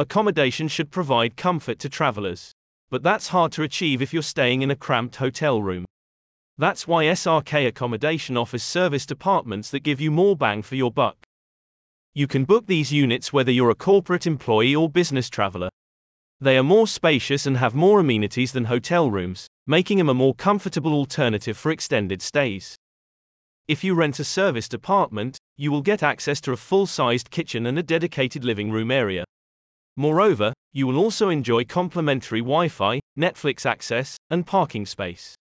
Accommodation should provide comfort to travelers. But that's hard to achieve if you're staying in a cramped hotel room. That's why SRK Accommodation offers serviced apartments that give you more bang for your buck. You can book these units whether you're a corporate employee or business traveler. They are more spacious and have more amenities than hotel rooms, making them a more comfortable alternative for extended stays. If you rent a serviced apartment, you will get access to a full sized kitchen and a dedicated living room area. Moreover, you will also enjoy complimentary Wi Fi, Netflix access, and parking space.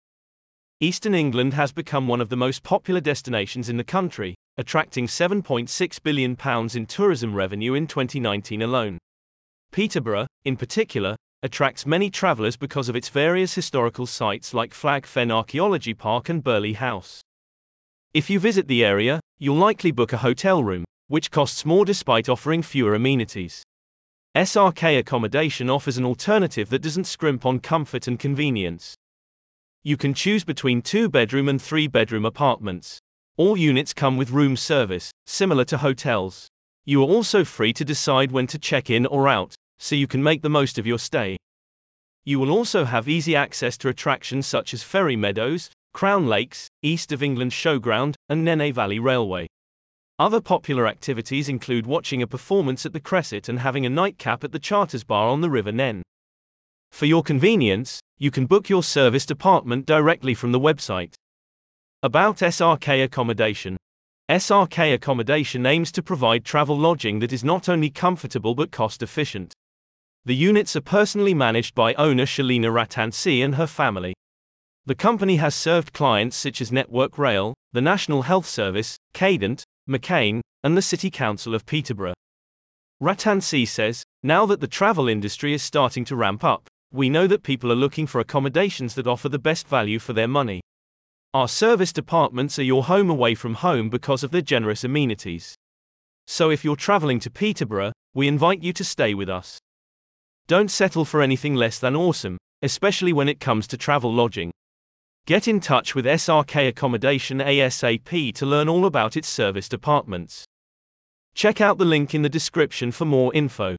Eastern England has become one of the most popular destinations in the country, attracting £7.6 billion in tourism revenue in 2019 alone. Peterborough, in particular, attracts many travellers because of its various historical sites like Flag Fen Archaeology Park and Burghley House. If you visit the area, you'll likely book a hotel room, which costs more despite offering fewer amenities. SRK accommodation offers an alternative that doesn't scrimp on comfort and convenience. You can choose between two bedroom and three bedroom apartments. All units come with room service, similar to hotels. You are also free to decide when to check in or out, so you can make the most of your stay. You will also have easy access to attractions such as Ferry Meadows, Crown Lakes, East of England Showground, and Nene Valley Railway. Other popular activities include watching a performance at the Cresset and having a nightcap at the Charters Bar on the River Nene. For your convenience, you can book your serviced apartment directly from the website. About SRK Accommodation SRK Accommodation aims to provide travel lodging that is not only comfortable but cost efficient. The units are personally managed by owner Shalina Ratansi and her family. The company has served clients such as Network Rail, the National Health Service, Cadent, McCain, and the City Council of Peterborough. Ratansi says, Now that the travel industry is starting to ramp up, we know that people are looking for accommodations that offer the best value for their money. Our serviced apartments are your home away from home because of their generous amenities. So if you're traveling to Peterborough, we invite you to stay with us. Don't settle for anything less than awesome, especially when it comes to travel lodging. Get in touch with SRK Accommodation ASAP to learn all about its serviced apartments. Check out the link in the description for more info.